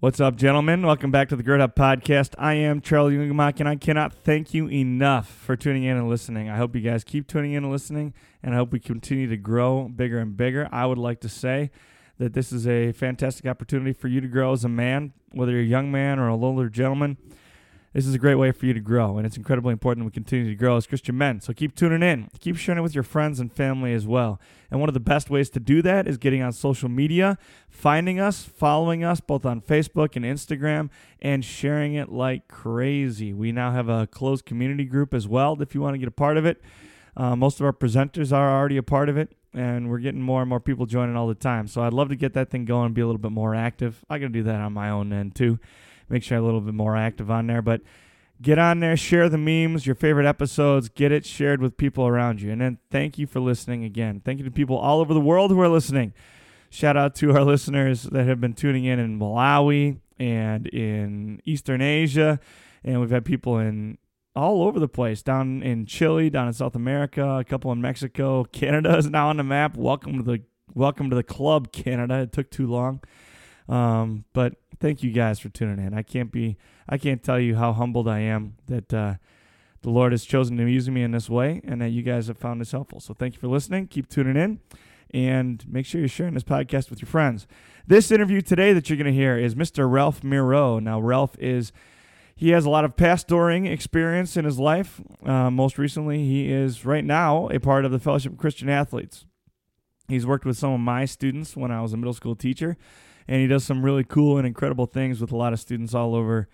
What's up, gentlemen? Welcome back to the Gird Up Podcast. I am Charlie Jungemach, and I cannot thank you enough for tuning in and listening. I hope you guys keep tuning in and listening, and I hope we continue to grow bigger and bigger. I would like to say that this is a fantastic opportunity for you to grow as a man, whether you're a young man or a little older gentleman this is a great way for you to grow, and it's incredibly important we continue to grow as Christian men. So keep tuning in, keep sharing it with your friends and family as well. And one of the best ways to do that is getting on social media, finding us, following us both on Facebook and Instagram, and sharing it like crazy. We now have a closed community group as well if you want to get a part of it. Uh, most of our presenters are already a part of it, and we're getting more and more people joining all the time. So I'd love to get that thing going and be a little bit more active. I got to do that on my own end too make sure I'm a little bit more active on there. But get on there, share the memes, your favorite episodes, get it shared with people around you. And then thank you for listening again. Thank you to people all over the world who are listening. Shout out to our listeners that have been tuning in in Malawi and in Eastern Asia. And we've had people in all over the place down in Chile, down in South America, a couple in Mexico. Canada is now on the map. Welcome to the welcome to the club, Canada. It took too long. Um, but thank you guys for tuning in. I can't be, I can't tell you how humbled I am that uh, the Lord has chosen to use me in this way, and that you guys have found this helpful. So thank you for listening. Keep tuning in, and make sure you're sharing this podcast with your friends. This interview today that you're going to hear is Mr. Ralph Miro. Now, Ralph is. He has a lot of pastoring experience in his life. Uh, most recently, he is right now a part of the Fellowship of Christian Athletes. He's worked with some of my students when I was a middle school teacher and he does some really cool and incredible things with a lot of students all over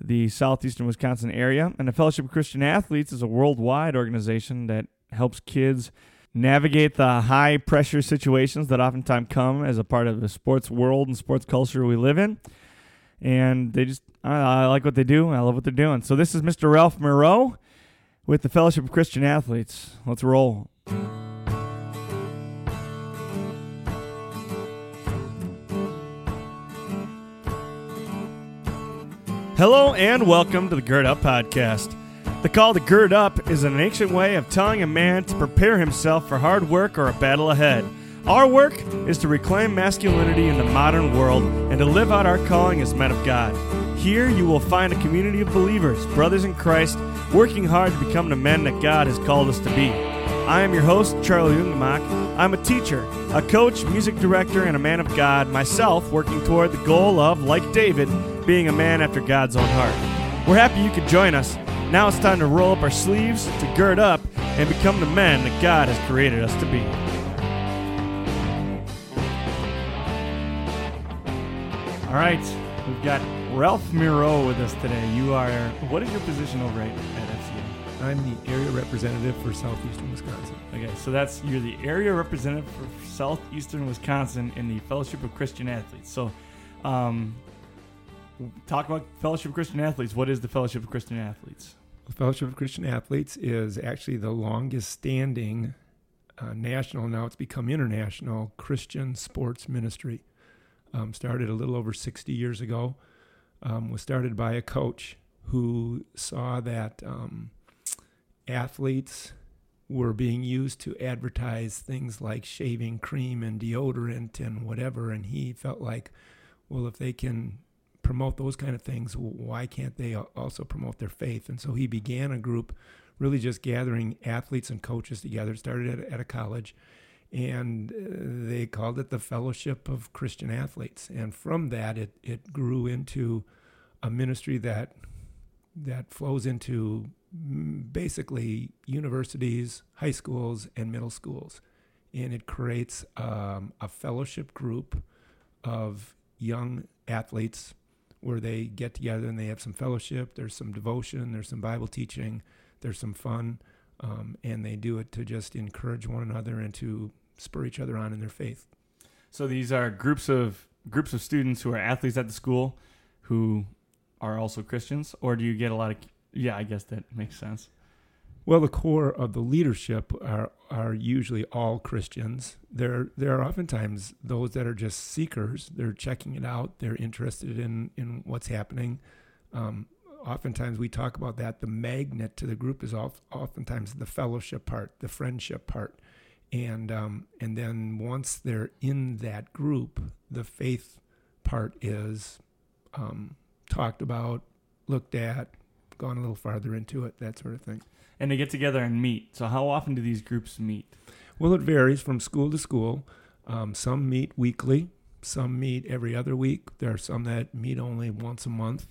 the southeastern Wisconsin area. And the Fellowship of Christian Athletes is a worldwide organization that helps kids navigate the high pressure situations that oftentimes come as a part of the sports world and sports culture we live in. And they just, I, I like what they do. I love what they're doing. So this is Mr. Ralph Moreau with the Fellowship of Christian Athletes. Let's roll. Hello and welcome to the Gird Up Podcast. The call to gird up is an ancient way of telling a man to prepare himself for hard work or a battle ahead. Our work is to reclaim masculinity in the modern world and to live out our calling as men of God. Here you will find a community of believers, brothers in Christ, working hard to become the men that God has called us to be. I am your host, Charlie Jungemach. I'm a teacher, a coach, music director, and a man of God, myself working toward the goal of, like David, being a man after God's own heart. We're happy you could join us. Now it's time to roll up our sleeves, to gird up, and become the men that God has created us to be. All right, we've got Ralph Miro with us today. You are, what is your position over at, at FCA? I'm the area representative for southeastern Wisconsin. Okay, so that's, you're the area representative for southeastern Wisconsin in the Fellowship of Christian Athletes. So, um, talk about Fellowship of Christian Athletes. What is the Fellowship of Christian Athletes? The Fellowship of Christian Athletes is actually the longest standing uh, national, now it's become international, Christian sports ministry. Um, started a little over 60 years ago. Um, was started by a coach who saw that um, athletes were being used to advertise things like shaving cream and deodorant and whatever. And he felt like, well, if they can promote those kind of things, why can't they also promote their faith? And so he began a group really just gathering athletes and coaches together. It started at, at a college, and uh, they called it the Fellowship of Christian Athletes. And from that, it, it grew into a ministry that that flows into mm, basically universities, high schools, and middle schools. And it creates um, a fellowship group of young athletes where they get together and they have some fellowship. There's some devotion. There's some Bible teaching. There's some fun, um, and they do it to just encourage one another and to spur each other on in their faith. So these are groups of groups of students who are athletes at the school, who are also Christians, or do you get a lot of? Yeah, I guess that makes sense. Well, the core of the leadership are are usually all Christians. There there are oftentimes those that are just seekers. They're checking it out. They're interested in in what's happening. Um, oftentimes we talk about that. The magnet to the group is oftentimes the fellowship part, the friendship part, and um, and then once they're in that group, the faith part is um, talked about, looked at, gone a little farther into it, that sort of thing. And they get together and meet. So how often do these groups meet? Well, it varies from school to school. Um, some meet weekly, some meet every other week. There are some that meet only once a month.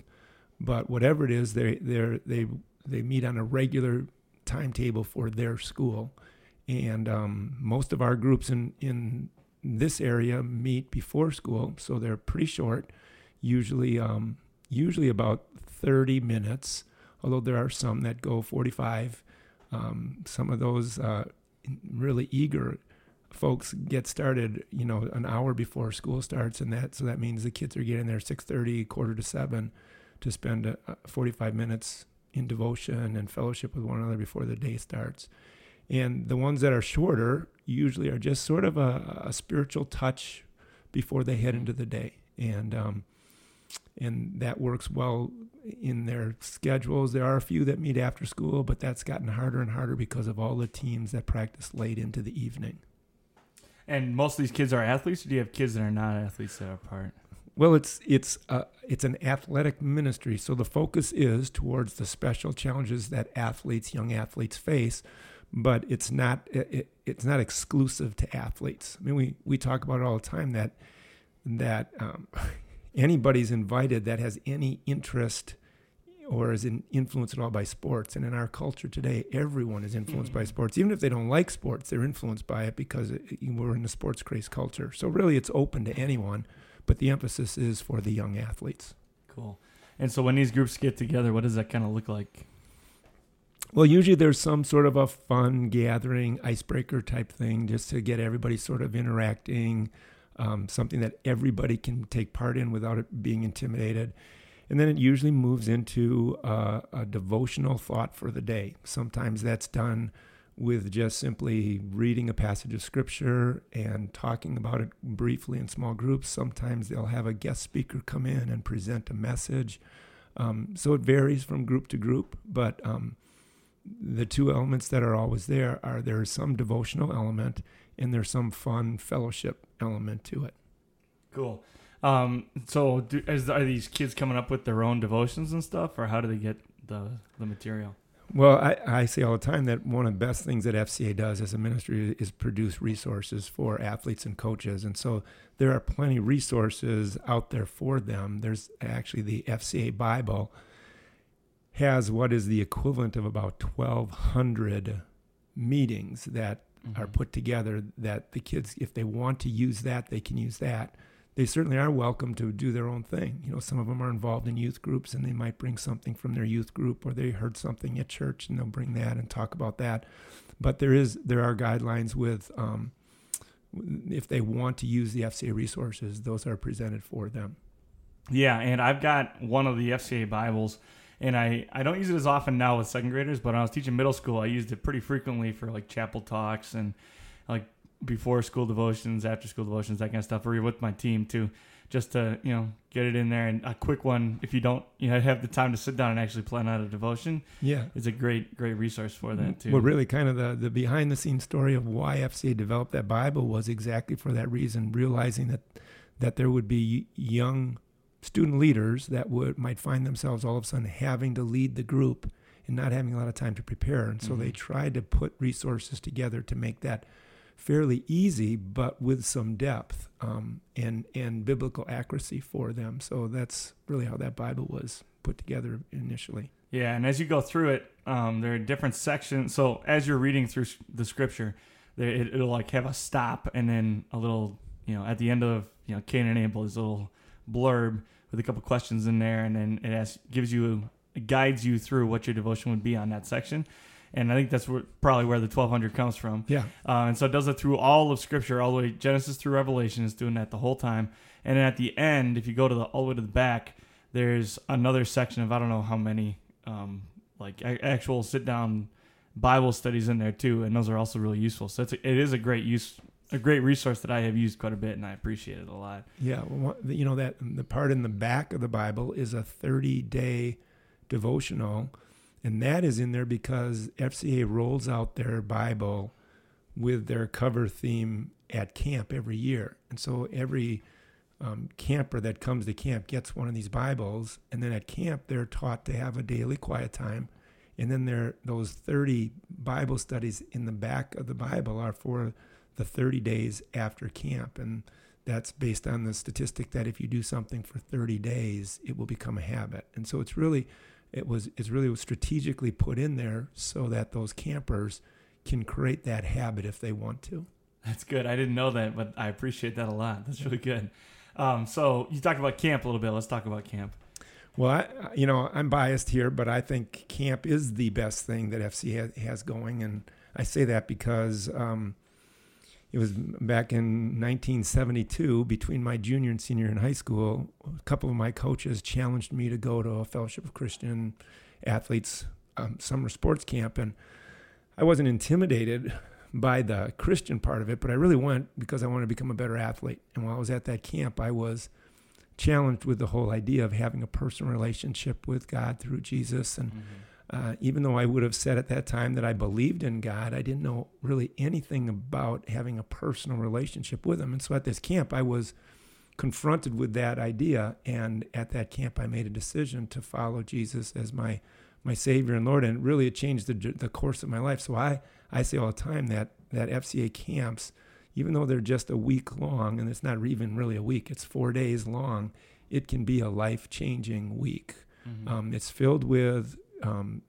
But whatever it is, they they they they meet on a regular timetable for their school, and um, most of our groups in in this area meet before school, so they're pretty short, usually um, usually about 30 minutes. Although there are some that go 45. Um, some of those uh, really eager folks get started, you know, an hour before school starts, and that so that means the kids are getting there 6:30, quarter to seven, to spend uh, 45 minutes in devotion and fellowship with one another before the day starts. And the ones that are shorter usually are just sort of a, a spiritual touch before they head into the day, and um, and that works well in their schedules. There are a few that meet after school, but that's gotten harder and harder because of all the teams that practice late into the evening. And most of these kids are athletes, or do you have kids that are not athletes that are part? Well, it's it's uh, it's an athletic ministry, so the focus is towards the special challenges that athletes, young athletes, face. But it's not it, it's not exclusive to athletes. I mean, we we talk about it all the time that that um, anybody's invited that has any interest or is in, influenced at all by sports. And in our culture today, everyone is influenced mm-hmm. by sports. Even if they don't like sports, they're influenced by it because it, we're in a sports craze culture. So really, it's open to anyone, but the emphasis is for the young athletes. Cool. And so when these groups get together, what does that kind of look like? Well, usually there's some sort of a fun gathering, icebreaker type thing, just to get everybody sort of interacting, um, something that everybody can take part in without it being intimidated. And then it usually moves into uh, a devotional thought for the day. Sometimes that's done with just simply reading a passage of scripture and talking about it briefly in small groups. Sometimes they'll have a guest speaker come in and present a message. Um, so it varies from group to group, but um, the two elements that are always there are there's some devotional element and there's some fun fellowship element to it. Cool. Um, so do, is, are these kids coming up with their own devotions and stuff, or how do they get the the material? Well, I, I say all the time that one of the best things that FCA does as a ministry is produce resources for athletes and coaches. And so there are plenty of resources out there for them. There's actually the FCA Bible has what is the equivalent of about 1,200 meetings that mm-hmm. are put together that the kids, if they want to use that, they can use that they certainly are welcome to do their own thing. You know, some of them are involved in youth groups and they might bring something from their youth group or they heard something at church and they'll bring that and talk about that. But there is there are guidelines with um, if they want to use the FCA resources, those are presented for them. Yeah, and I've got one of the FCA Bibles and I, I don't use it as often now with second graders, but when I was teaching middle school, I used it pretty frequently for like chapel talks and like before school devotions, after school devotions, that kind of stuff, or with my team too, just to you know get it in there. And a quick one, if you don't you know have the time to sit down and actually plan out a devotion, yeah, is a great great resource for that too. Well, really, kind of the the behind the scenes story of why FCA developed that Bible was exactly for that reason, realizing that that there would be young student leaders that would might find themselves all of a sudden having to lead the group and not having a lot of time to prepare, and so mm-hmm. they tried to put resources together to make that fairly easy, but with some depth um, and and biblical accuracy for them. So that's really how that Bible was put together initially. Yeah, and as you go through it, um, there are different sections. So as you're reading through the scripture, there, it, will like have a stop and then a little, you know, at the end of you know Cain and Abel is a little blurb with a couple questions in there, and then it has, gives you guides you through what your devotion would be on that section and I think that's where, probably where the 1200 comes from. Yeah. Uh, and so it does it through all of Scripture, all the way Genesis through Revelation. Is doing that the whole time. And then at the end, if you go to the all the way to the back, there's another section of I don't know how many, um, like actual sit down Bible studies in there too, and those are also really useful. So it's a, it is a great use. A great resource that I have used quite a bit, and I appreciate it a lot. Yeah, well, you know that the part in the back of the Bible is a 30 day devotional and that is in there because FCA rolls out their Bible with their cover theme at camp every year. And so every um, camper that comes to camp gets one of these Bibles, and then at camp they're taught to have a daily quiet time, and then there those 30 Bible studies in the back of the Bible are for the 30 days after camp, and that's based on the statistic that if you do something for 30 days, it will become a habit, and so it's really it was it's really strategically put in there so that those campers can create that habit if they want to. That's good. I didn't know that, but I appreciate that a lot. That's really good. Um, so you talked about camp a little bit. Let's talk about camp. Well, I, you know, I'm biased here, but I think camp is the best thing that FC has, has going, and I say that because um, it was back in 1972, between my junior and senior in high school. A couple of my coaches challenged me to go to a Fellowship of Christian Athletes um, summer sports camp, and I wasn't intimidated by the Christian part of it, but I really went because I wanted to become a better athlete. And while I was at that camp, I was challenged with the whole idea of having a personal relationship with God through Jesus. And mm-hmm. Uh, even though I would have said at that time that I believed in God, I didn't know really anything about having a personal relationship with Him. And so at this camp, I was confronted with that idea. And at that camp, I made a decision to follow Jesus as my my Savior and Lord, and really it changed the the course of my life. So I I say all the time that that FCA camps, even though they're just a week long, and it's not even really a week, it's four days long, it can be a life changing week. Mm-hmm. Um, it's filled with um,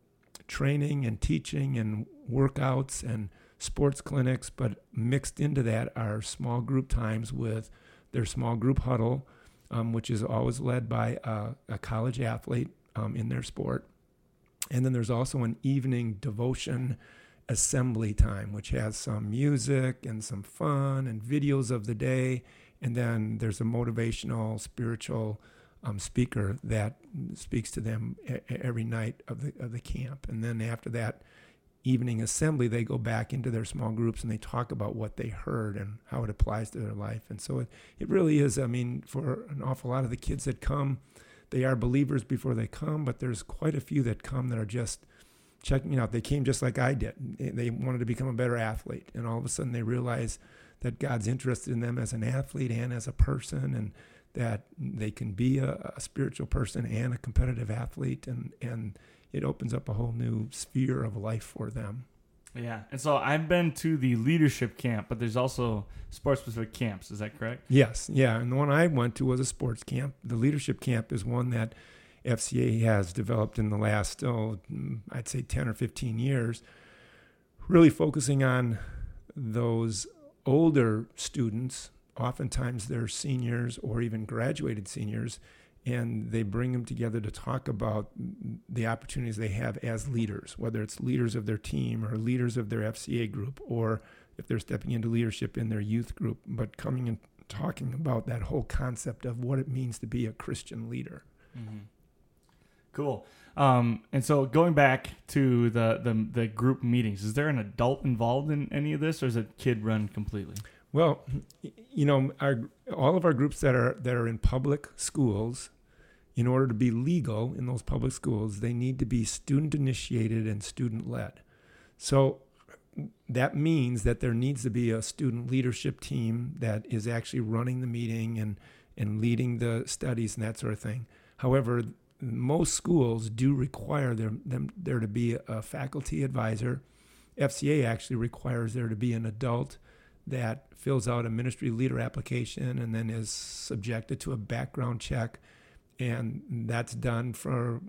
training and teaching and workouts and sports clinics, but mixed into that are small group times with their small group huddle, um, which is always led by a, a college athlete um, in their sport. And then there's also an evening devotion assembly time, which has some music and some fun and videos of the day. And then there's a motivational, spiritual um, speaker that speaks to them every night of the, of the camp. And then after that evening assembly, they go back into their small groups and they talk about what they heard and how it applies to their life. And so it, it really is, I mean, for an awful lot of the kids that come, they are believers before they come, but there's quite a few that come that are just checking out. They came just like I did. They wanted to become a better athlete, and all of a sudden they realize that God's interested in them as an athlete and as a person, and that they can be a, a spiritual person and a competitive athlete, and and it opens up a whole new sphere of life for them. Yeah, and so I've been to the leadership camp, but there's also sports specific camps. Is that correct? Yes, yeah, and the one I went to was a sports camp. The leadership camp is one that FCA has developed in the last, oh, I'd say 10 or 15 years, really focusing on those older students. Oftentimes they're seniors or even graduated seniors and they bring them together to talk about the opportunities they have as leaders, whether it's leaders of their team or leaders of their FCA group, or if they're stepping into leadership in their youth group, but coming and talking about that whole concept of what it means to be a Christian leader. Mm-hmm. Cool. Um, and so going back to the, the the group meetings, is there an adult involved in any of this, or is it kid run completely? Well, you know, our all of our groups that are that are in public schools, in order to be legal in those public schools, they need to be student initiated and student led. So that means that there needs to be a student leadership team that is actually running the meeting and and leading the studies and that sort of thing. However, most schools do require them, them there to be a faculty advisor. FCA actually requires there to be an adult that fills out a ministry leader application and then is subjected to a background check. And that's done for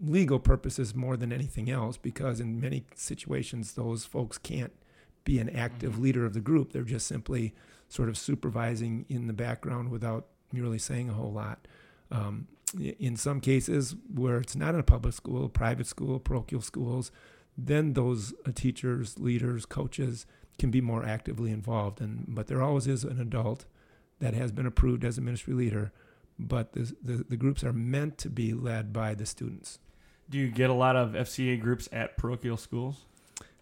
legal purposes more than anything else because, in many situations, those folks can't be an active mm-hmm. leader of the group. They're just simply sort of supervising in the background without really saying a whole lot. Um, in some cases, where it's not in a public school, private school, parochial schools, then those uh, teachers, leaders, coaches can be more actively involved. And but there always is an adult that has been approved as a ministry leader, but the, the, the groups are meant to be led by the students. Do you get a lot of FCA groups at parochial schools?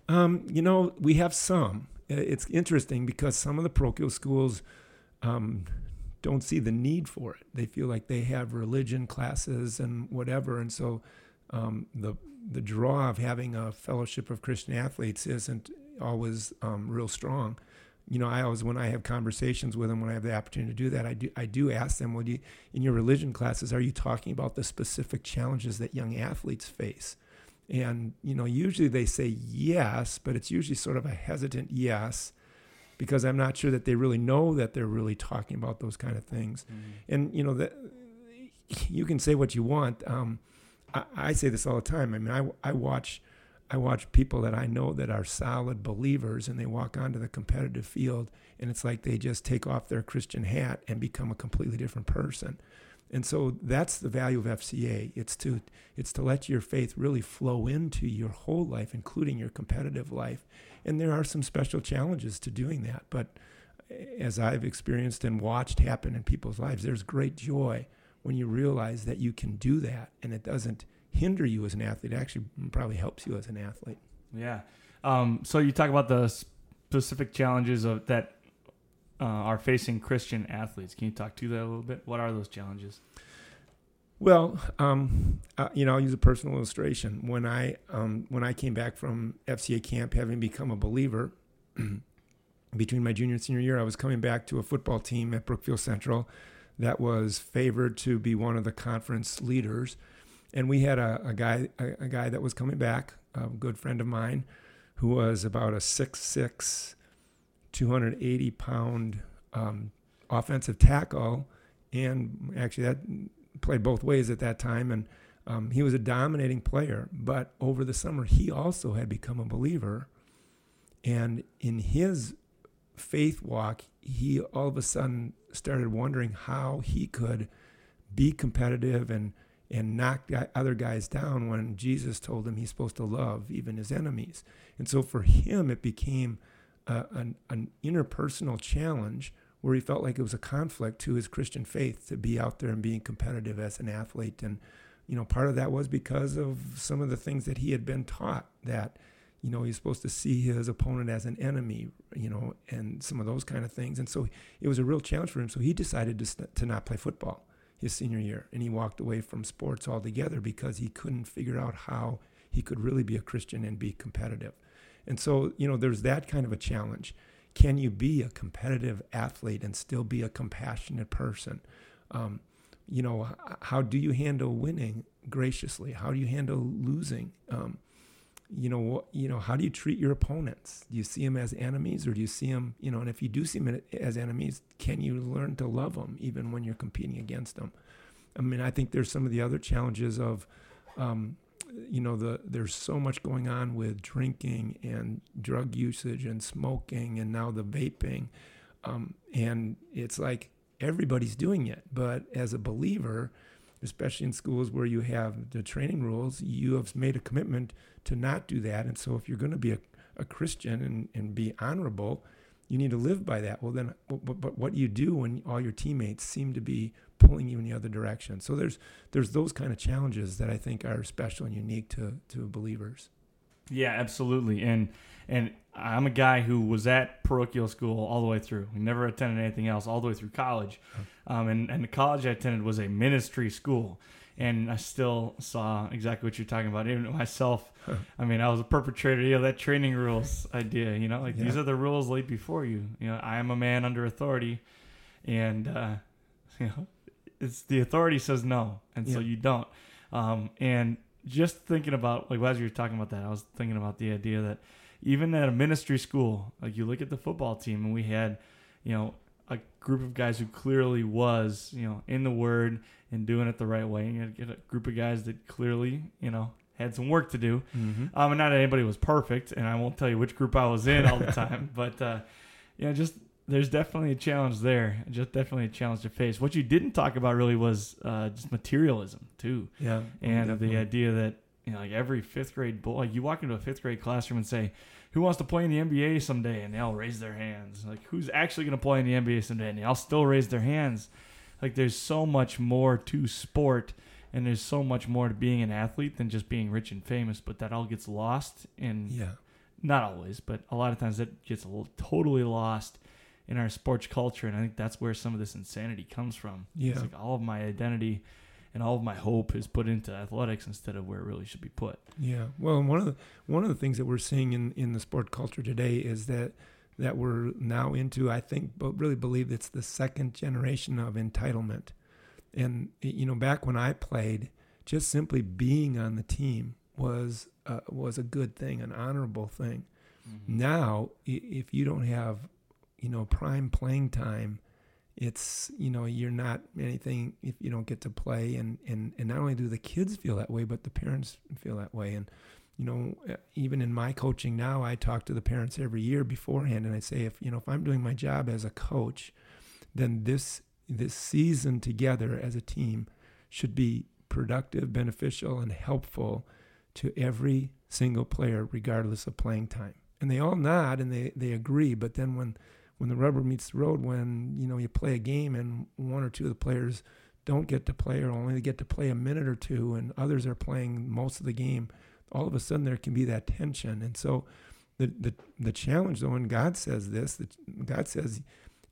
Um, you know, we have some. It's interesting because some of the parochial schools um, don't see the need for it. They feel like they have religion classes and whatever, and so um, the the draw of having a fellowship of Christian athletes isn't always um, real strong. you know, I always when I have conversations with them, when I have the opportunity to do that, I do I do ask them, "Well, you, in your religion classes, are you talking about the specific challenges that young athletes face?" And you know, usually they say yes, but it's usually sort of a hesitant yes because I'm not sure that they really know that they're really talking about those kind of things. Mm-hmm. And you know that you can say what you want. Um, I, I, say this all the time. I mean, I, I watch I watch people that I know that are solid believers, and they walk onto the competitive field, and it's like they just take off their Christian hat and become a completely different person. And so that's the value of FCA. It's to it's to let your faith really flow into your whole life, including your competitive life. And there are some special challenges to doing that, but as I've experienced and watched happen in people's lives, there's great joy when you realize that you can do that and it doesn't hinder you as an athlete. It actually probably helps you as an athlete. Yeah. Um, so you talk about the specific challenges of that uh, are facing Christian athletes. Can you talk to that a little bit? What are those challenges? Well, um, uh, you know, I'll use a personal illustration. When I um, when I came back from FCA camp, having become a believer, between my junior and senior year, I was coming back to a football team at Brookfield Central that was favored to be one of the conference leaders, and we had a, a guy a, a, guy that was coming back, a good friend of mine, who was about a six six 280 pound um, offensive tackle, and actually that played both ways at that time. And um, he was a dominating player. But over the summer, he also had become a believer. And in his faith walk, he all of a sudden started wondering how he could be competitive and and knock other guys down when Jesus told him he's supposed to love even his enemies. And so for him, it became a, an, an interpersonal challenge where he felt like it was a conflict to his Christian faith to be out there and being competitive as an athlete. And, you know, part of that was because of some of the things that he had been taught that, you know, he's supposed to see his opponent as an enemy, you know, and some of those kind of things. And so it was a real challenge for him. So he decided to, to not play football his senior year. And he walked away from sports altogether because he couldn't figure out how he could really be a Christian and be competitive. And so, you know, there's that kind of a challenge. Can you be a competitive athlete and still be a compassionate person? Um, you know, how do you handle winning graciously? How do you handle losing? Um, you know, you know, how do you treat your opponents? Do you see them as enemies, or do you see them, you know? And if you do see them as enemies, can you learn to love them even when you're competing against them? I mean, I think there's some of the other challenges of, um, you know the there's so much going on with drinking and drug usage and smoking and now the vaping um, and it's like everybody's doing it but as a believer especially in schools where you have the training rules you have made a commitment to not do that and so if you're going to be a, a christian and, and be honorable you need to live by that well then but, but what do you do when all your teammates seem to be pulling you in the other direction. So there's there's those kind of challenges that I think are special and unique to to believers. Yeah, absolutely. And and I'm a guy who was at parochial school all the way through. We never attended anything else all the way through college. Um, and, and the college I attended was a ministry school. And I still saw exactly what you're talking about. Even myself, I mean, I was a perpetrator. You know, that training rules idea, you know, like yeah. these are the rules laid before you. You know, I am a man under authority. And, uh, you know, it's the authority says no, and so you don't. Um, and just thinking about like as you were talking about that, I was thinking about the idea that even at a ministry school, like you look at the football team, and we had, you know, a group of guys who clearly was, you know, in the word and doing it the right way. And you get a group of guys that clearly, you know, had some work to do. Mm-hmm. Um, and not anybody was perfect, and I won't tell you which group I was in all the time, but uh, you know, just there's definitely a challenge there. Just definitely a challenge to face. What you didn't talk about really was uh, just materialism too. Yeah, and definitely. the idea that you know, like every fifth grade boy, like you walk into a fifth grade classroom and say, "Who wants to play in the NBA someday?" and they all raise their hands. Like, who's actually going to play in the NBA someday? And they all still raise their hands. Like, there's so much more to sport, and there's so much more to being an athlete than just being rich and famous. But that all gets lost in. Yeah. Not always, but a lot of times that gets a little, totally lost in our sports culture, and I think that's where some of this insanity comes from. Yeah, it's like all of my identity and all of my hope is put into athletics instead of where it really should be put. Yeah, well, one of the one of the things that we're seeing in in the sport culture today is that that we're now into. I think, but really believe it's the second generation of entitlement. And you know, back when I played, just simply being on the team was uh, was a good thing, an honorable thing. Mm-hmm. Now, if you don't have, you know, prime playing time, it's you know you're not anything if you don't get to play, and and and not only do the kids feel that way, but the parents feel that way, and you know, eh, even in my coaching now, I talk to the parents every year beforehand, and I say, if you know, if I'm doing my job as a coach, then this this season together as a team should be productive, beneficial, and helpful to every single player, regardless of playing time. And they all nod and they, they agree. But then when when the rubber meets the road, when you know you play a game and one or two of the players don't get to play or only get to play a minute or two, and others are playing most of the game, all of a sudden there can be that tension. And so the the, the challenge though, when God says this, that God says,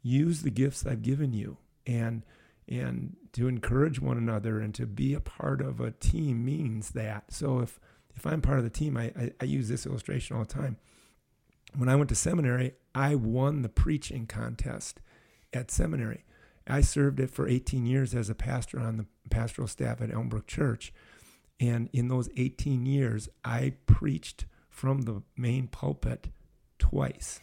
use the gifts I've given you and and to encourage one another and to be a part of a team means that. So if if I'm part of the team, I, I, I use this illustration all the time. When I went to seminary, I won the preaching contest at seminary. I served it for 18 years as a pastor on the pastoral staff at Elmbrook Church. And in those 18 years, I preached from the main pulpit twice.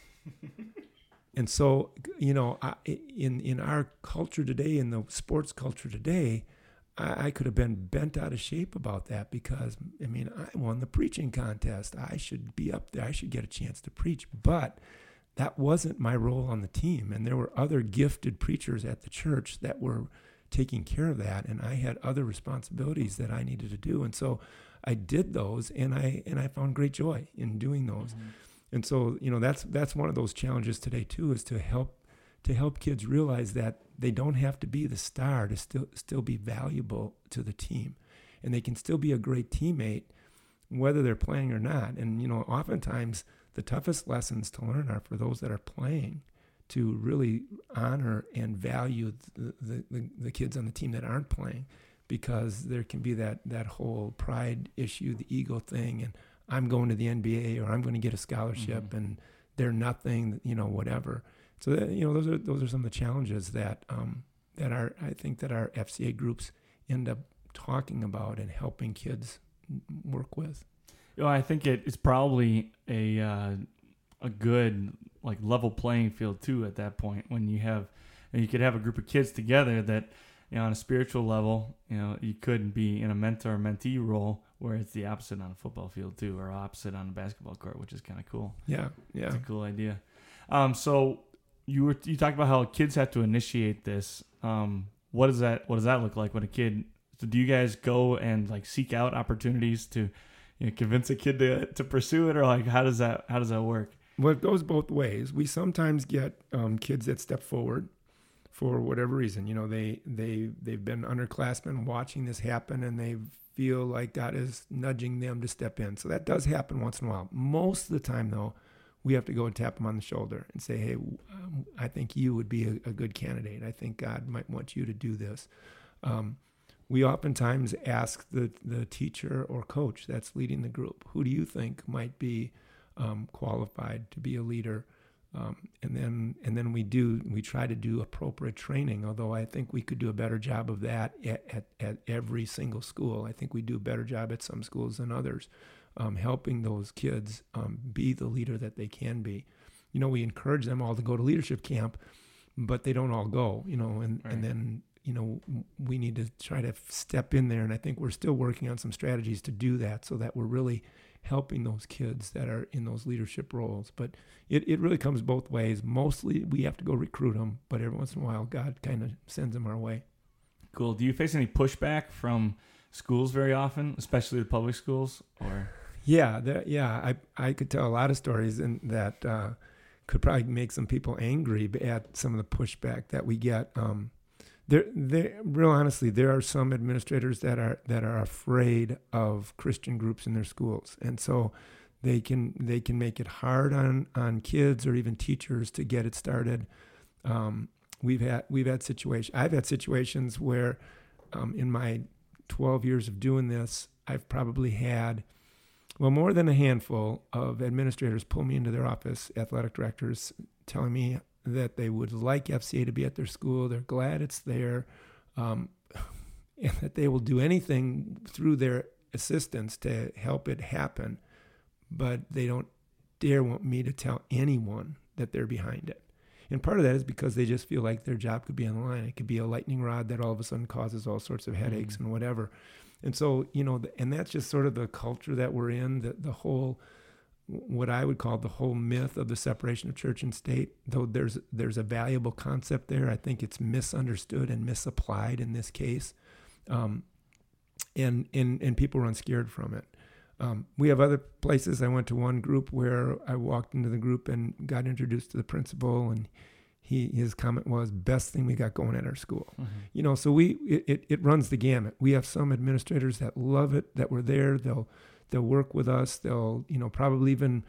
and so, you know, I, in in our culture today, in the sports culture today, I, I could have been bent out of shape about that because I mean, I won the preaching contest. I should be up there. I should get a chance to preach, but that wasn't my role on the team. And there were other gifted preachers at the church that were taking care of that and I had other responsibilities that I needed to do and so I did those and I and I found great joy in doing those mm-hmm. and so you know that's that's one of those challenges today too is to help to help kids realize that they don't have to be the star to still still be valuable to the team and they can still be a great teammate whether they're playing or not and you know oftentimes the toughest lessons to learn are for those that are playing to really honor and value the, the, the, the, kids on the team that aren't playing because there can be that, that whole pride issue, the ego thing, and I'm going to the NBA or I'm going to get a scholarship mm-hmm. and they're nothing, you know, whatever. So that, you know, those are those are some of the challenges that um, that are I think that our FCA groups end up talking about and helping kids work with. You know, I think it, it's probably a uh, a good like level playing field too at that point when you have and you could have a group of kids together that you know on a spiritual level you know you could be in a mentor mentee role where it's the opposite on a football field too or opposite on a basketball court which is kind of cool. Yeah yeah. It's a cool idea. Um so you were you talked about how kids have to initiate this um what does that what does that look like when a kid do you guys go and like seek out opportunities to you know, convince a kid to to pursue it or like how does that how does that work well, it goes both ways. We sometimes get um, kids that step forward for whatever reason. You know, they they they've been underclassmen watching this happen, and they feel like God is nudging them to step in. So that does happen once in a while. Most of the time, though, we have to go and tap them on the shoulder and say, "Hey, um, I think you would be a, a, good candidate. I think God might want you to do this." Um, we oftentimes ask the the teacher or coach that's leading the group, "Who do you think might be?" um, qualified to be a leader. Um, and then and then we do we try to do appropriate training. Although I think we could do a better job of that at, at, at every single school. I think we do a better job at some schools than others, um, helping those kids um, be the leader that they can be. You know, we encourage them all to go to leadership camp, but they don't all go. You know, and right. and then you know we need to try to step in there. And I think we're still working on some strategies to do that, so that we're really helping those kids that are in those leadership roles. But it, it really comes both ways. Mostly we have to go recruit them, but every once in a while, God kind of sends them our way. Cool. Do you face any pushback from schools very often, especially the public schools? Or yeah, there, yeah, I I could tell a lot of stories and that uh, could probably make some people angry at some of the pushback that we get. Um, there, there, real honestly, there are some administrators that are that are afraid of Christian groups in their schools, and so they can they can make it hard on on kids or even teachers to get it started. Um, we've had we've had situations. I've had situations where, um, in my 12 years of doing this, I've probably had well, more than a handful of administrators pull me into their office, athletic directors, telling me that they would like FCA to be at their school. They're glad it's there, um, and that they will do anything through their assistance to help it happen. But they don't dare want me to tell anyone that they're behind it. And part of that is because they just feel like their job could be on the line. It could be a lightning rod that all of a sudden causes all sorts of headaches mm-hmm. and whatever. And so, you know, and that's just sort of the culture that we're in, the, the whole, what I would call the whole myth of the separation of church and state. Though there's there's a valuable concept there, I think it's misunderstood and misapplied in this case, um, and and and people run scared from it. Um, we have other places. I went to one group where I walked into the group and got introduced to the principal, and he his comment was best thing we got going at our school mm-hmm. you know so we it, it runs the gamut we have some administrators that love it that were there they'll they'll work with us. They'll you know probably even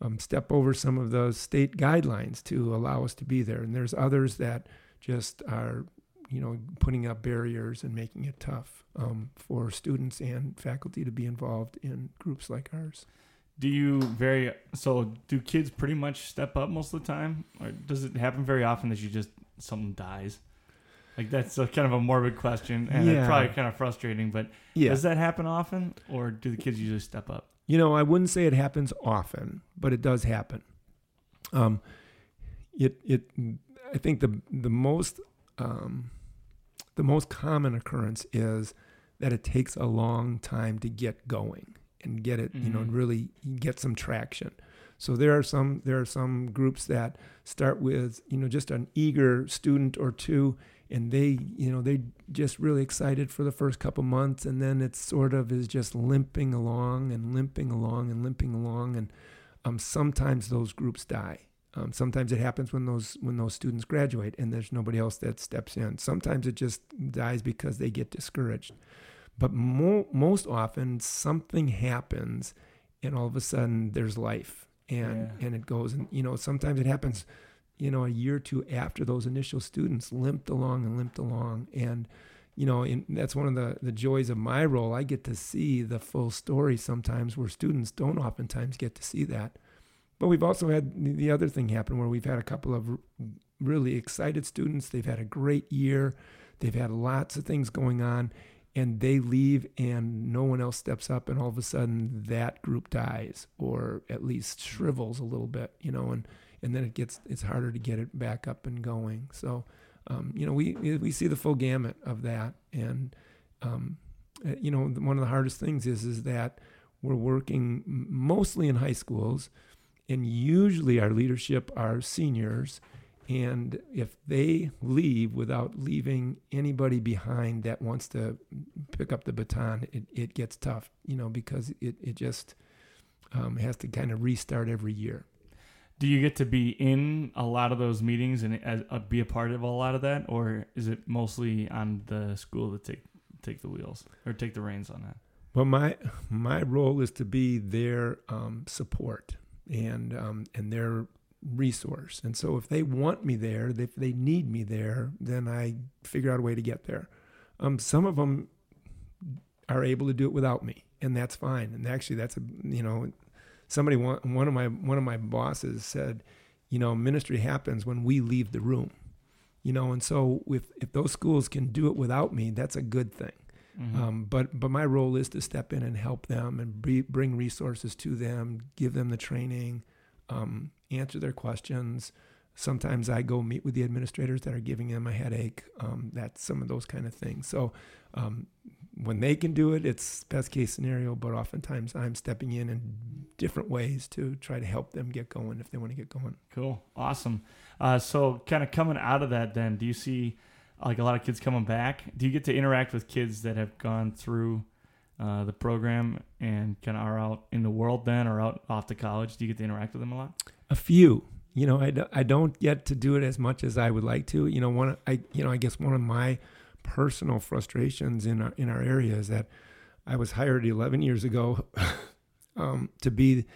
um, step over some of those state guidelines to allow us to be there. And there's others that just are you know putting up barriers and making it tough um, for students and faculty to be involved in groups like ours. Do you very so do kids pretty much step up most of the time? Or does it happen very often that you just something dies like that's a, kind of a morbid question and yeah. it's probably kind of frustrating but yeah. does that happen often or do the kids usually step up you know i wouldn't say it happens often but it does happen um it it i think the the most um the most common occurrence is that it takes a long time to get going and get it, mm-hmm. you know, and mm-hmm. really get some traction. So there are some there are some groups that start with you know just an eager student or two, and they you know they just really excited for the first couple months, and then it sort of is just limping along and limping along and limping along, and um, sometimes those groups die. Um, sometimes it happens when those when those students graduate and there's nobody else that steps in. Sometimes it just dies because they get discouraged. But mo- most often, something happens, and all of a sudden, there's life, and yeah. and it goes. And you know, sometimes it happens, you know, a year or two after those initial students limped along and limped along, and you know, and that's one of the the joys of my role. I get to see the full story sometimes, where students don't oftentimes get to see that. But we've also had the other thing happen where we've had a couple of really excited students. They've had a great year. They've had lots of things going on and they leave and no one else steps up and all of a sudden that group dies or at least shrivels a little bit you know and and then it gets it's harder to get it back up and going. So um, you know we we see the full gamut of that. And um, uh, you know one of the hardest things is is that we're working mostly in high schools and usually our leadership are seniors and if they leave without leaving anybody behind that wants to pick up the baton, it, it gets tough, you know, because it, it just um, has to kind of restart every year. Do you get to be in a lot of those meetings and uh, be a part of a lot of that, or is it mostly on the school to take take the wheels or take the reins on that? Well, my my role is to be their um, support and um, and their resource. And so if they want me there, if they need me there, then I figure out a way to get there. Um, some of them are able to do it without me, and that's fine. And actually, that's a you know, somebody one one of my one of my bosses said, you know, ministry happens when we leave the room. You know, and so if if those schools can do it without me, that's a good thing. Mm-hmm. Um, but but my role is to step in and help them and be, bring resources to them, give them the training, um, answer their questions. Sometimes I go meet with the administrators that are giving them a headache. Um, that's some of those kind of things. So um, when they can do it, it's best case scenario. But oftentimes I'm stepping in in different ways to try to help them get going if they want to get going. Cool, awesome. Uh, so kind of coming out of that, then do you see like a lot of kids coming back? Do you get to interact with kids that have gone through? Uh, the program and kind of are out in the world then or out off to college? Do you get to interact with them a lot? A few. You know, I, I don't get to do it as much as I would like to. You know, one I you know I guess one of my personal frustrations in our, in our area is that I was hired 11 years ago um, to be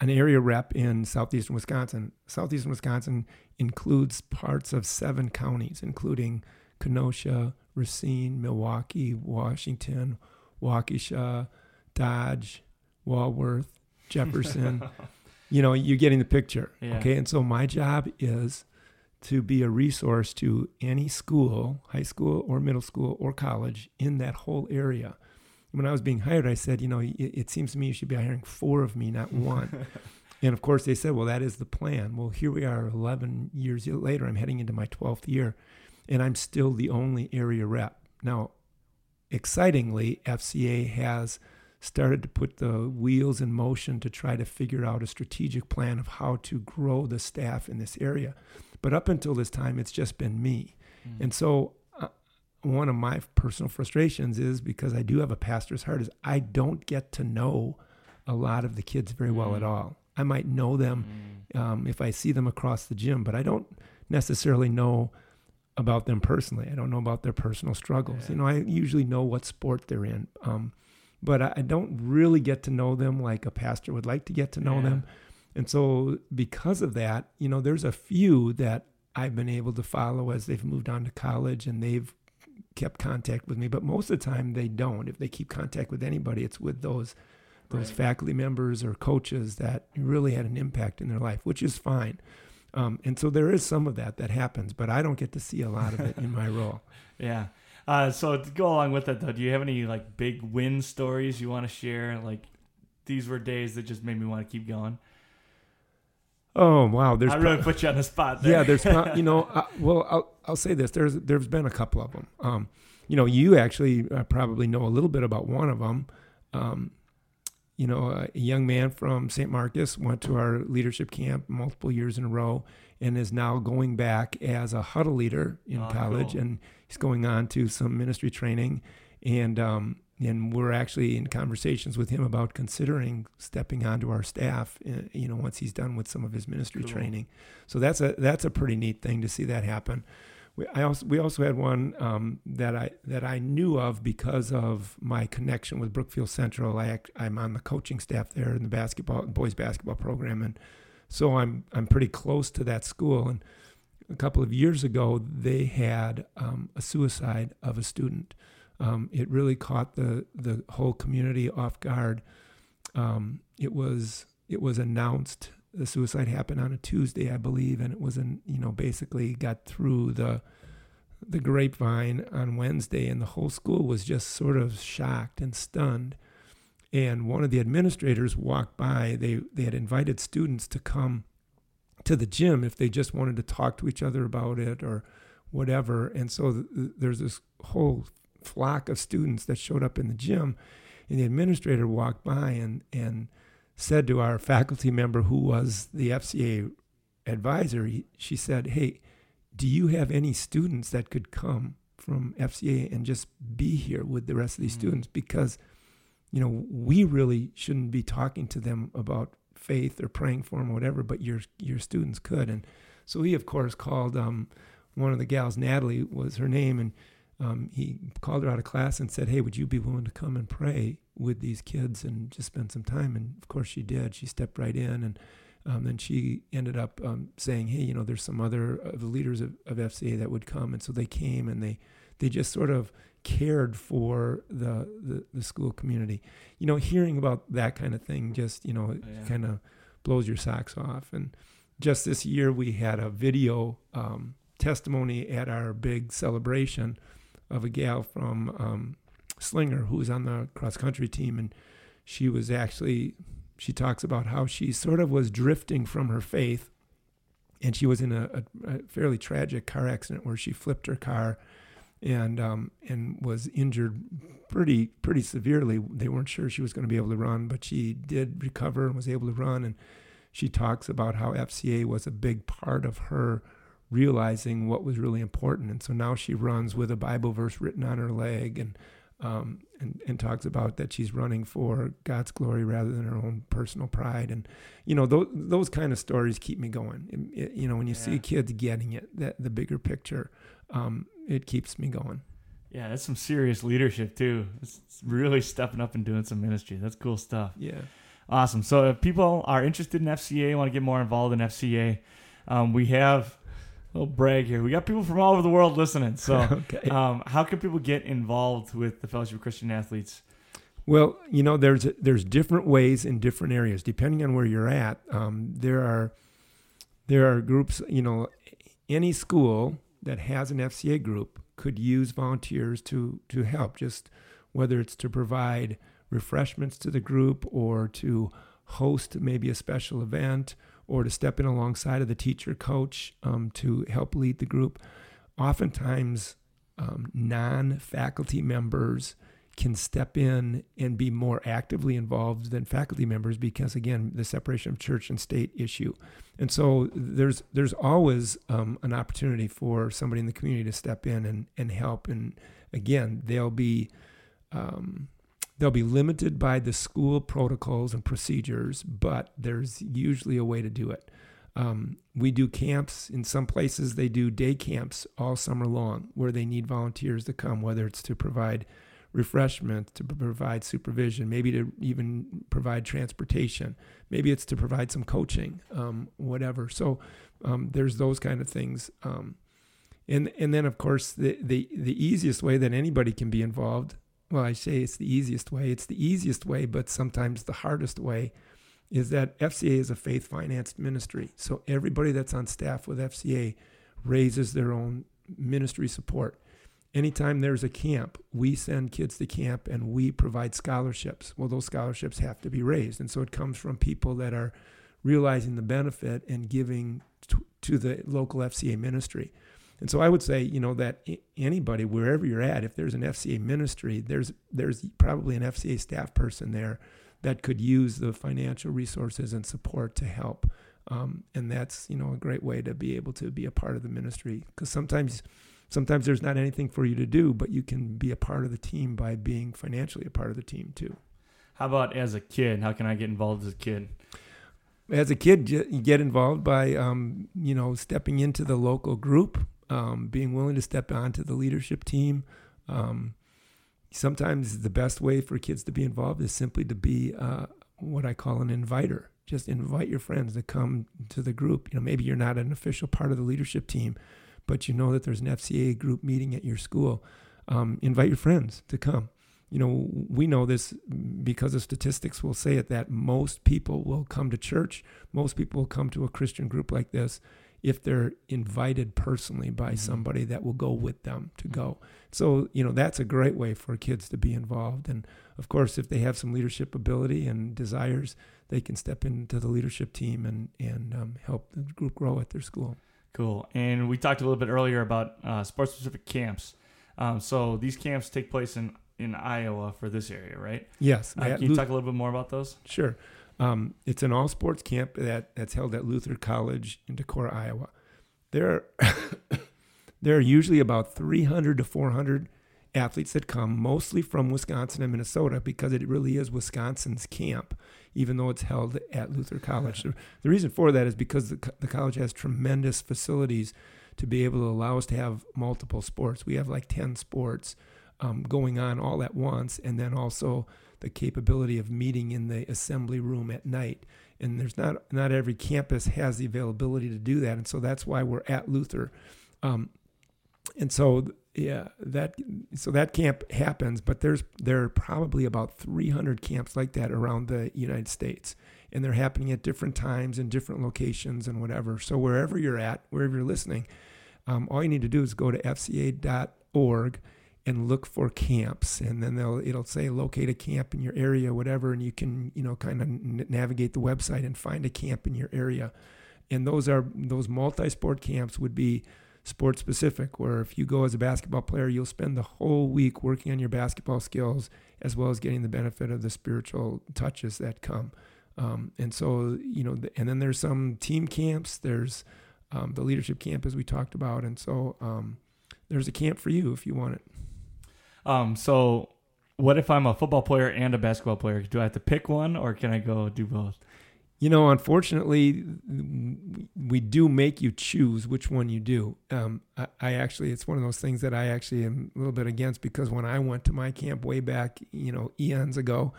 an area rep in southeastern Wisconsin. Southeastern Wisconsin includes parts of seven counties, including Kenosha, Racine, Milwaukee, Washington, Waukesha, Dodge, Walworth, Jefferson. you know, you're getting the picture. Yeah. Okay. And so my job is to be a resource to any school, high school or middle school or college in that whole area. When I was being hired, I said, you know, it, it seems to me you should be hiring four of me, not one. and of course, they said, well, that is the plan. Well, here we are 11 years later. I'm heading into my 12th year, and I'm still the only area rep. Now, excitingly, FCA has started to put the wheels in motion to try to figure out a strategic plan of how to grow the staff in this area. But up until this time, it's just been me. Mm. And so, uh, one of my personal frustrations is because I do have a pastor's heart, is I don't get to know a lot of the kids very well at Mm. all. I might know them Mm. um, if I see them across the gym, but I don't necessarily know about them personally. I don't know about their personal struggles. Yeah. You know, I usually know what sport they're in, um, but I, don't really get to know them like a pastor would like to get to know Yeah. them. And so, because of that, you know, there's a few that I've been able to follow as they've moved on to college and they've kept contact with me. But most of the time, they don't. If they keep contact with anybody, it's with those those Right. faculty members or coaches that really had an impact in their life, which is fine. Um, and so there is some of that that happens, but I don't get to see a lot of it in my role. Yeah. Uh, so to go along with that, though, do you have any like big win stories you want to share? Like these were days that just made me want to keep going. Oh wow, there's I pro- really put you on the spot there. yeah, there's pro- you know, uh, well, I'll, I'll say this: there's there's been a couple of them. Um, you know, you actually uh, probably know a little bit about one of them. Um, you know, a young man from St. Marcus went to our leadership camp multiple years in a row and is now going back as a huddle leader in Oh, college, cool. and he's going on to some ministry training, and um, and we're actually in conversations with him about considering stepping onto our staff. uh, You know, once he's done with some of his ministry Cool. training, so that's a that's a pretty neat thing to see that happen. We, I also we also had one um, that I that I knew of because of my connection with Brookfield Central. I act, I'm on the coaching staff there in the basketball boys basketball program, and so I'm I'm pretty close to that school. And a couple of years ago, they had um, a suicide of a student. Um, it really caught the the whole community off guard. Um, it was it was announced the suicide happened on a Tuesday, I believe, and it was an you know basically got through the the grapevine on Wednesday, and the whole school was just sort of shocked and stunned. And one of the administrators walked by. They they had invited students to come to the gym if they just wanted to talk to each other about it or whatever. And so th- there's this whole flock of students that showed up in the gym, and the administrator walked by and and said to our faculty member who was the FCA advisor, he, she said, "Hey, do you have any students that could come from FCA and just be here with the rest of these Mhm. students because you know, we really shouldn't be talking to them about faith or praying for them or whatever, but your your students could." And so he of course called um, one of the gals, Natalie was her name, and um, he called her out of class and said, "Hey, would you be willing to come and pray with these kids and just spend some time?" And of course, she did. She stepped right in, and um, then she ended up um, saying, "Hey, you know, there's some other the leaders of, of FCA that would come," and so they came and they they just sort of cared for the, the the school community. You know, hearing about that kind of thing just you know Yeah. kind of blows your socks off. And just this year, we had a video um, testimony at our big celebration of a gal from um, Slinger who was on the cross country team, and she was actually she talks about how she sort of was drifting from her faith, and she was in a, a, a fairly tragic car accident where she flipped her car, and um, and was injured pretty pretty severely. They weren't sure she was going to be able to run, but she did recover and was able to run. And she talks about how FCA was a big part of her realizing what was really important. And so now she runs with a Bible verse written on her leg and um, and, and talks about that she's running for God's glory rather than her own personal pride. And, you know, those, those kind of stories keep me going. It- it- you know, when you see kids getting it, that the bigger picture, um, it keeps me going. Yeah, that's some serious leadership too. It's really stepping up and doing some ministry. That's cool stuff. Yeah. Awesome. So if people are interested in FCA, want to get more involved in FCA, um, we have little brag here. We got people from all over the world listening. So okay. um, how can people get involved with the Fellowship of Christian Athletes? Well, you know, there's there's different ways in different areas depending on where you're at. Um, there are there are groups. You know, any school that has an FCA group could use volunteers to to help. Just whether it's to provide refreshments to the group or to host maybe a special event or to step in alongside of the teacher coach um, to help lead the group. Oftentimes, um, non faculty members can step in and be more actively involved than faculty members because again the separation of church and state issue and so there's there's always um, an opportunity for somebody in the community to step in and, and help and again they'll be um, they'll be limited by the school protocols and procedures but there's usually a way to do it um, we do camps in some places they do day camps all summer long where they need volunteers to come whether it's to provide refreshment, to provide supervision, maybe to even provide transportation. Maybe it's to provide some coaching, um, whatever. So um, there's those kind of things. Um, and and then of course the, the the easiest way that anybody can be involved. Well, I say it's the easiest way. It's the easiest way, but sometimes the hardest way is that FCA is a faith financed ministry. So everybody that's on staff with FCA raises their own ministry support anytime there's a camp, we send kids to camp and we provide scholarships. Well, those scholarships have to be raised. And so it comes from people that are realizing the benefit and giving to, to the local FCA ministry. And so I would say, you know, that anybody, wherever you're at, if there's an FCA ministry, there's there's probably an FCA staff person there that could use the financial resources and support to help. Um, and that's, you know, a great way to be able to be a part of the ministry. Because sometimes sometimes there's not anything for you to do, but you can be a part of the team by being financially a part of the team too. How about as a kid? How can I get involved as a kid? As a kid, you get involved by, um, you know, stepping into the local group, um, being willing to step onto the leadership team. Um, sometimes the best way for kids to be involved is simply to be uh, what I call an inviter. Just invite your friends to come to the group. You know, maybe you're not an official part of the leadership team, but you know that there's an FCA group meeting at your school, um, invite your friends to come. You know, we know this because of statistics will say it that most people will come to church, most people will come to a Christian group like this if they're invited personally by mm-hmm. somebody that will go with them to go. So, you know, that's a great way for kids to be involved. And of course, if they have some leadership ability and desires, they can step into the leadership team and, and um, help the group grow at their school. Cool. And we talked a little bit earlier about uh, sports specific camps. Um, so these camps take place in, in Iowa for this area, right? Yes. Uh, can you talk a little bit more about those? Sure. Um, it's an all sports camp that, that's held at Luther College in Decorah, Iowa. There are, there are usually about 300 to 400 athletes that come, mostly from Wisconsin and Minnesota, because it really is Wisconsin's camp even though it's held at Luther College. the reason for that is because the, the college has tremendous facilities to be able to allow us to have multiple sports. We have like 10 sports um, going on all at once, and then also the capability of meeting in the assembly room at night. And there's not not every campus has the availability to do that, and so that's why we're at Luther. Um, and so yeah, that so that camp happens, but there's there are probably about 300 camps like that around the United States, and they're happening at different times in different locations and whatever. So wherever you're at, wherever you're listening, um, all you need to do is go to fca.org and look for camps, and then they'll it'll say locate a camp in your area, whatever, and you can you know kind of n- navigate the website and find a camp in your area, and those are those multi-sport camps would be sports specific, where if you go as a basketball player, you'll spend the whole week working on your basketball skills as well as getting the benefit of the spiritual touches that come. Um, and so, you know, and then there's some team camps, there's um, the leadership camp, as we talked about. And so um, there's a camp for you if you want it. Um, so, what if I'm a football player and a basketball player? Do I have to pick one or can I go do both? you know, unfortunately, we do make you choose which one you do. Um, I, I, actually, it's one of those things that I actually am a little bit against because when I went to my camp way back, you know, eons ago,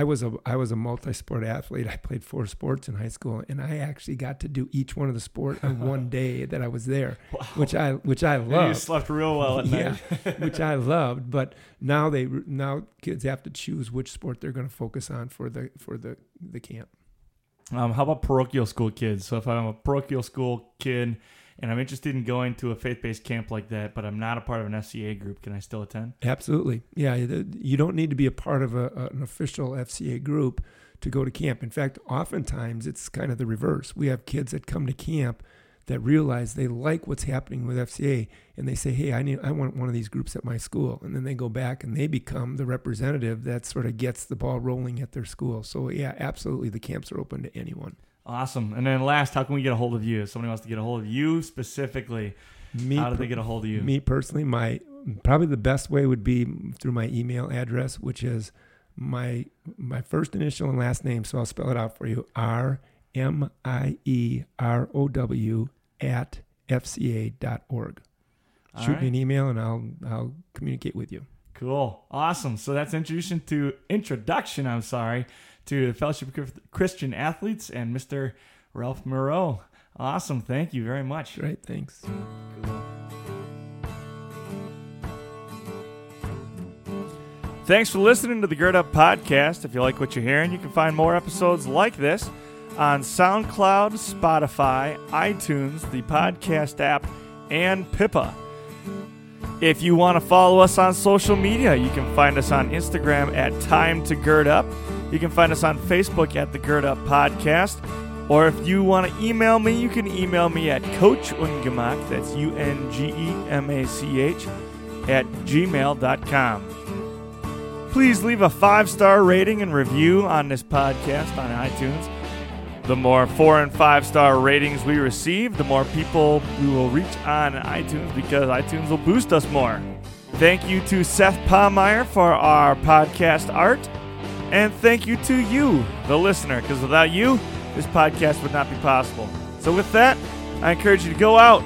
I was a I was a multi-sport athlete. I played four sports in high school, and I actually got to do each one of the sport on one day that I was there, Wow. which I which I And loved. You slept real well at night, Yeah, which I loved. But now they now kids have to choose which sport they're going to focus on for the for the the camp. Um, how about parochial school kids? So if I'm a parochial school kid and I'm interested in going to a faith-based camp like that, but I'm not a part of an FCA group, can I still attend? Absolutely, yeah. You don't need to be a part of a, an official FCA group to go to camp. In fact, oftentimes it's kind of the reverse. We have kids that come to camp that realize they like what's happening with FCA, and they say, "Hey, I need, I want one of these groups at my school," and then they go back and they become the representative that sort of gets the ball rolling at their school. So yeah, absolutely, the camps are open to anyone. Awesome. And then last, how can we get a hold of you? If somebody wants to get a hold of you specifically, Me, how do they get a hold of you? me personally, my probably the best way would be through my email address, which is my my first initial and last name. So I'll spell it out for you: R M I E R O W at fca.org. All Shoot right. me an email and I'll I'll communicate with you. Cool. Awesome. So that's introduction to introduction, I'm sorry, to the Fellowship of Christian Athletes and Mr. Ralph Mierow. Awesome. Thank you very much. Great, thanks. Thanks for listening to the Gird Up Podcast. If you like what you're hearing, you can find more episodes like this on SoundCloud, Spotify, iTunes, the podcast app, and Pippa. If you want to follow us on social media, you can find us on Instagram at Time to Gird Up. You can find us on Facebook at the Gird Up Podcast. Or if you want to email me, you can email me at Coach Ungemach, that's U N G E M A C H, at gmail.com. Please leave a five star rating and review on this podcast on iTunes. The more four and five star ratings we receive, the more people we will reach on iTunes because iTunes will boost us more. Thank you to Seth Palmeyer for our podcast art. And thank you to you, the listener, because without you, this podcast would not be possible. So, with that, I encourage you to go out,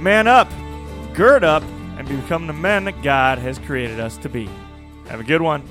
man up, gird up, and become the men that God has created us to be. Have a good one.